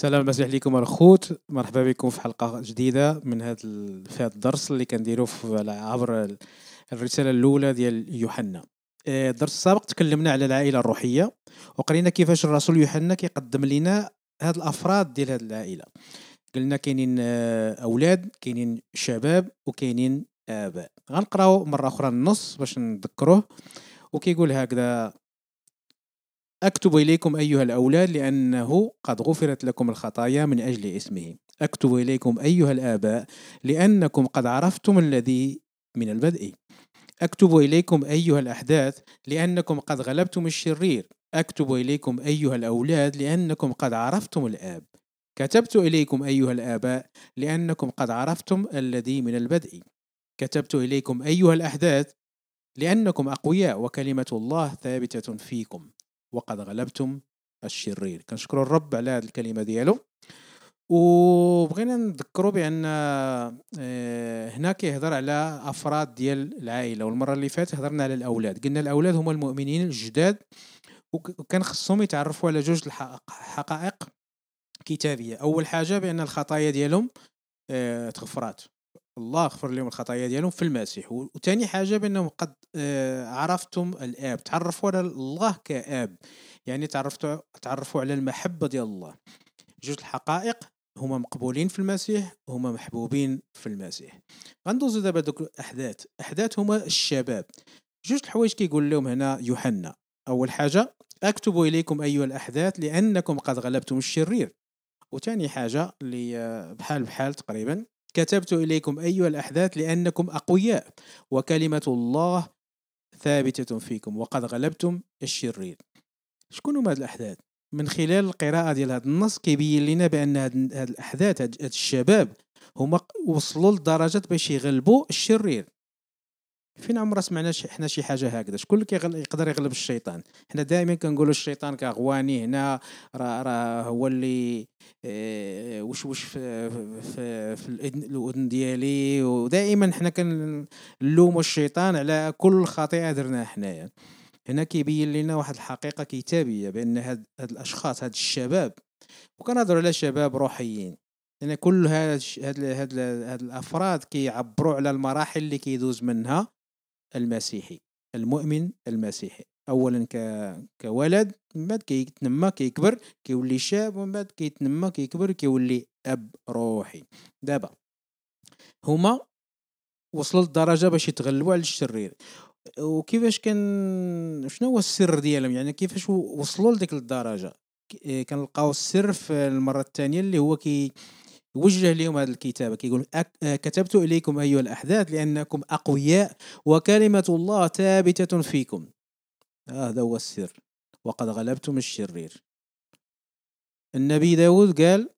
سلام المسيح لكم الخوت مرحبا بكم في حلقة جديدة من هذا في هذا الدرس اللي كنديرو عبر الرسالة الأولى ديال يوحنا. آه، الدرس السابق تكلمنا على العائلة الروحية وقرينا كيفاش الرسول يوحنا كيقدم لنا هاد الأفراد ديال هاد العائلة. قلنا كاينين آه، أولاد كاينين شباب وكاينين آباء. غنقراو مرة أخرى النص باش نذكروه وكيقول هكذا أكتب إليكم أيها الأولاد لأنه قد غفرت لكم الخطايا من أجل اسمه. أكتب إليكم أيها الآباء لأنكم قد عرفتم الذي من البدء. أكتب إليكم أيها الأحداث لأنكم قد غلبتم الشرير. أكتب إليكم أيها الأولاد لأنكم قد عرفتم الآب. كتبت إليكم أيها الآباء لأنكم قد عرفتم الذي من البدء. كتبت إليكم أيها الأحداث لأنكم أقوياء وكلمة الله ثابتة فيكم. وقد غلبتم الشرير. كنشكروا الرب على هذه الكلمة ديالو. وبغينا نذكروا بأن آه، هنا كيهضر على أفراد ديال العائلة والمرة اللي فاتت هضرنا على الأولاد. قلنا الأولاد هما المؤمنين الجداد وكان خصهم يتعرفوا على جوج الحقائق كتابية. أول حاجة بأن الخطايا ديالهم آه، تغفرات. الله غفر لهم الخطايا ديالهم في المسيح. وثاني حاجة بأنهم قد آه، عرفتم الآب. تعرفوا على الله كآب. يعني تعرفتوا تعرفوا على المحبة ديال الله. جوج الحقائق هما مقبولين في المسيح هما محبوبين في المسيح. غندوزو دابا دوك الأحداث. احداث هما الشباب. جوج الحوايج كيقول لهم هنا يوحنا. أول حاجة اكتب إليكم أيها الأحداث لأنكم قد غلبتم الشرير. وثاني حاجة اللي بحال بحال تقريبا كتبت إليكم أيها الأحداث لأنكم أقوياء وكلمة الله ثابتة فيكم وقد غلبتم الشرير. شكون هما هاد الأحداث؟ من خلال القراءة ديال هذا النص كيبين لنا بأن هاد الأحداث هاد الشباب هما وصلوا لدرجة باش يغلبوا الشرير. فين عمرنا سمعنا حنا شي حاجة هكذا؟ شكون اللي يقدر يغلب الشيطان؟ حنا دائما كنقولوا الشيطان كغواني هنا راه راه هو اللي وش في, في, في الاذن ديالي. ودائما حنا كنلوموا الشيطان على كل خطيئه درناها حنايا. هنا كيبين لنا واحد الحقيقة كتابية بأن هاد, هاد الأشخاص هاد الشباب وكنهضروا على شباب روحيين. لأن كل هاد هاد هاد, هاد الأفراد كيعبروا على المراحل اللي كيدوز منها المسيحي المؤمن المسيحي. اولا ك... كولد من بعد كيتنمى كيكبر كيولي شاب ومن بعد كيتنمى كيكبر كيولي أب روحي. دابا هما وصلوا للدرجه باش يتغلبوا على الشرير. وكيفاش كان شنو هو السر ديالهم؟ يعني كيفاش وصلوا لديك الدرجة؟ كنلقاو السر في المرة الثانية اللي هو كي وجه لهم هذه الكتابة. كيقول كتبت إليكم أيها الأحداث لأنكم أقوياء وكلمة الله ثابتة فيكم. هذا هو السر وقد غلبتم الشرير. النبي داود قال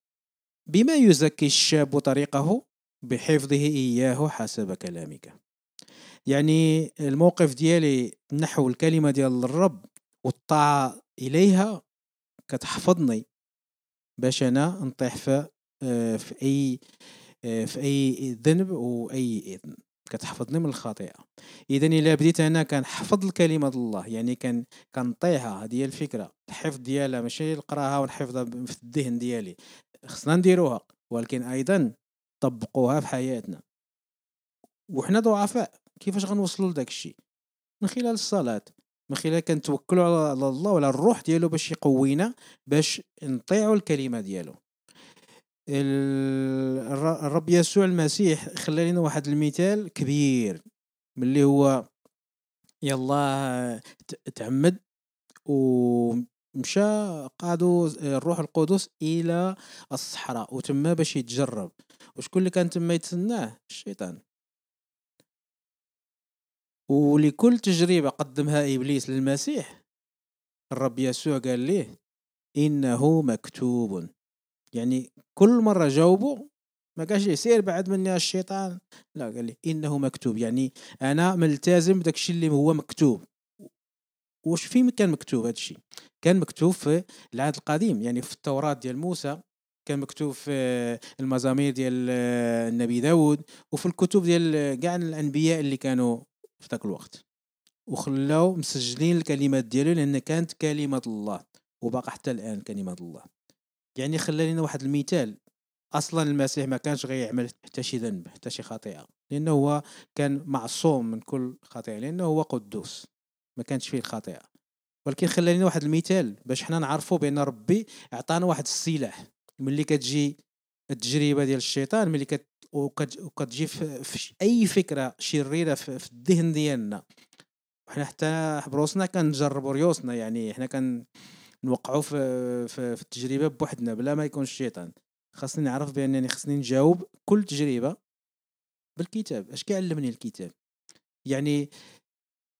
بما يزكي الشاب طريقه بحفظه إياه حسب كلامك. يعني الموقف ديالي نحو الكلمة ديال الرب والطاعة إليها كتحفظني باش أنا نطيح في آه، أي آه، في أي ذنب إذن. كتحفظني من الخطيئة. إذا إلا بديت أنا كنحفظ الكلمة الله يعني كان كنطيعها هذه هي الفكرة. الحفظ ديالها ماشي نقراها ونحفظها في الذهن ديالي. خصنا نديروها ولكن أيضا طبقوها في حياتنا. وحنا ضعفاء كيفاش غنوصلوا لداك الشيء؟ من خلال الصلاة من خلال كنتوكلوا على الله وعلى الروح ديالو باش يقوينا باش نطيعوا الكلمة ديالو. الرب يسوع المسيح خلى لنا واحد المثال كبير ملي هو يلا تعمد ومشى قادو الروح القدس إلى الصحراء وتما باش يتجرب. وشكون اللي كان تما يتسناه؟ الشيطان. ولكل تجربة قدمها إبليس للمسيح. الرب يسوع قال ليه؟ إنه مكتوب. يعني كل مرة جاوبه ما قالش يسير بعد مني الشيطان. لا قال لي إنه مكتوب. يعني أنا ملتزم بداك الشيء اللي هو مكتوب. واش فين كان مكتوب هذا الشيء كان مكتوب في العهد القديم. يعني في التوراة ديال موسى كان مكتوب في المزامير ديال النبي داود وفي الكتب ديال كاع الأنبياء اللي كانوا في ذاك الوقت. وخلاو مسجلين الكلمات ديالو لأن كانت كلمة الله وباقى حتى الآن كلمة الله. يعني خلى لنا واحد المثال. أصلا المسيح ما كانش غيعمل حتى شي ذنب حتى شي خطيئة لأنه هو كان معصوم من كل خطيئة لأنه هو قدوس ما كانش فيه الخطيئة. ولكن خلى لنا واحد المثال باش حنا نعرفوا بأن ربي عطانا واحد السلاح. ملي كتجي التجربة ديال الشيطان ملي كت وكتجي في أي فكرة شريرة في الذهن ديالنا. وحنا حتى بروسنا كنجربوا ريوسنا يعني حنا كان نوقعوا في, في, في التجربة بوحدنا بلا ما يكون الشيطان. خاصني نعرف بأنني خاصني نجاوب كل تجربة بالكتاب. اش كيعلمني الكتاب؟ يعني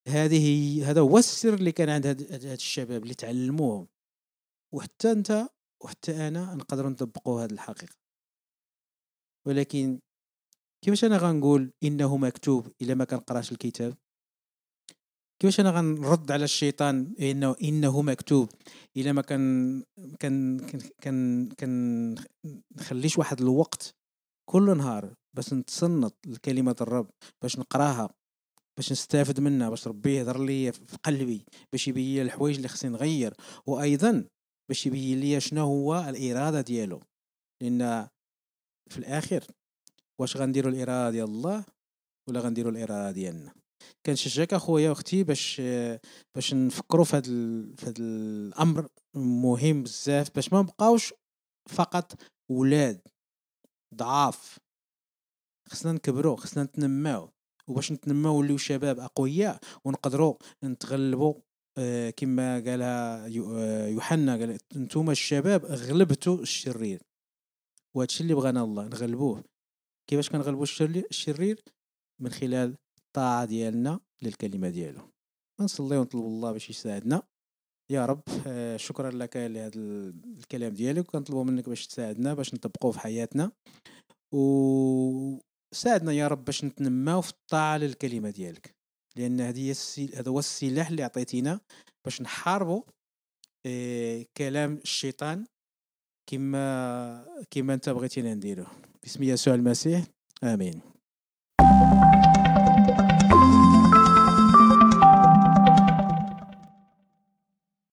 هذه هذا هو السر اللي كان عند هاد الشباب اللي تعلموه وحتى أنت وحتى أنا نقدروا نطبقوا هذه الحقيقة. ولكن كيفاش أنا غنقول إنه مكتوب إلا ما كنقراش الكتاب؟ كيفاش أنا غنرد على الشيطان؟ انه إنه مكتوب. إلا ما كان كان كان كان نخليش واحد الوقت كل نهار باش نتصنت لكلمة الرب باش نقراها باش نستافد منها باش ربي يهضر لي في قلبي باش يبين لي الحوايج اللي خصني نغير. وأيضا باش يبين لي شنو هو الإرادة ديالو. لأن في الآخر واش غنديروا الإرادة ديال الله ولا غنديروا الإرادة ديالنا؟ كنشجعك أخويا وأختي باش باش نفكروا في هذا في هذا الأمر مهم بزاف باش ما نبقاوش فقط ولاد ضعاف. خصنا نكبروا خصنا نتنماو وباش نتنماو وليو شباب أقوياء ونقدروا نتغلبوا. آه، كما قالها آه، يوحنا قال أنتم الشباب غلبتوا الشرير. وهادشي اللي بغانا الله نغلبوه. كيفاش كنغلبوا الشرير؟ من خلال الطاعة ديالنا للكلمة ديالو. نصلي ونطلب الله باش يساعدنا. يا رب آه، شكرا لك لهذا الكلام ديالك. وكنطلبوا منك باش تساعدنا باش نطبقوه في حياتنا. وساعدنا يا رب باش نتنماو في الطاعة للكلمة ديالك. لأن هذه هذا هو السلاح اللي عطيتينا باش نحاربوا آه، كلام الشيطان كما كما أنت بغيتينا نديروه. باسم يسوع المسيح آمين.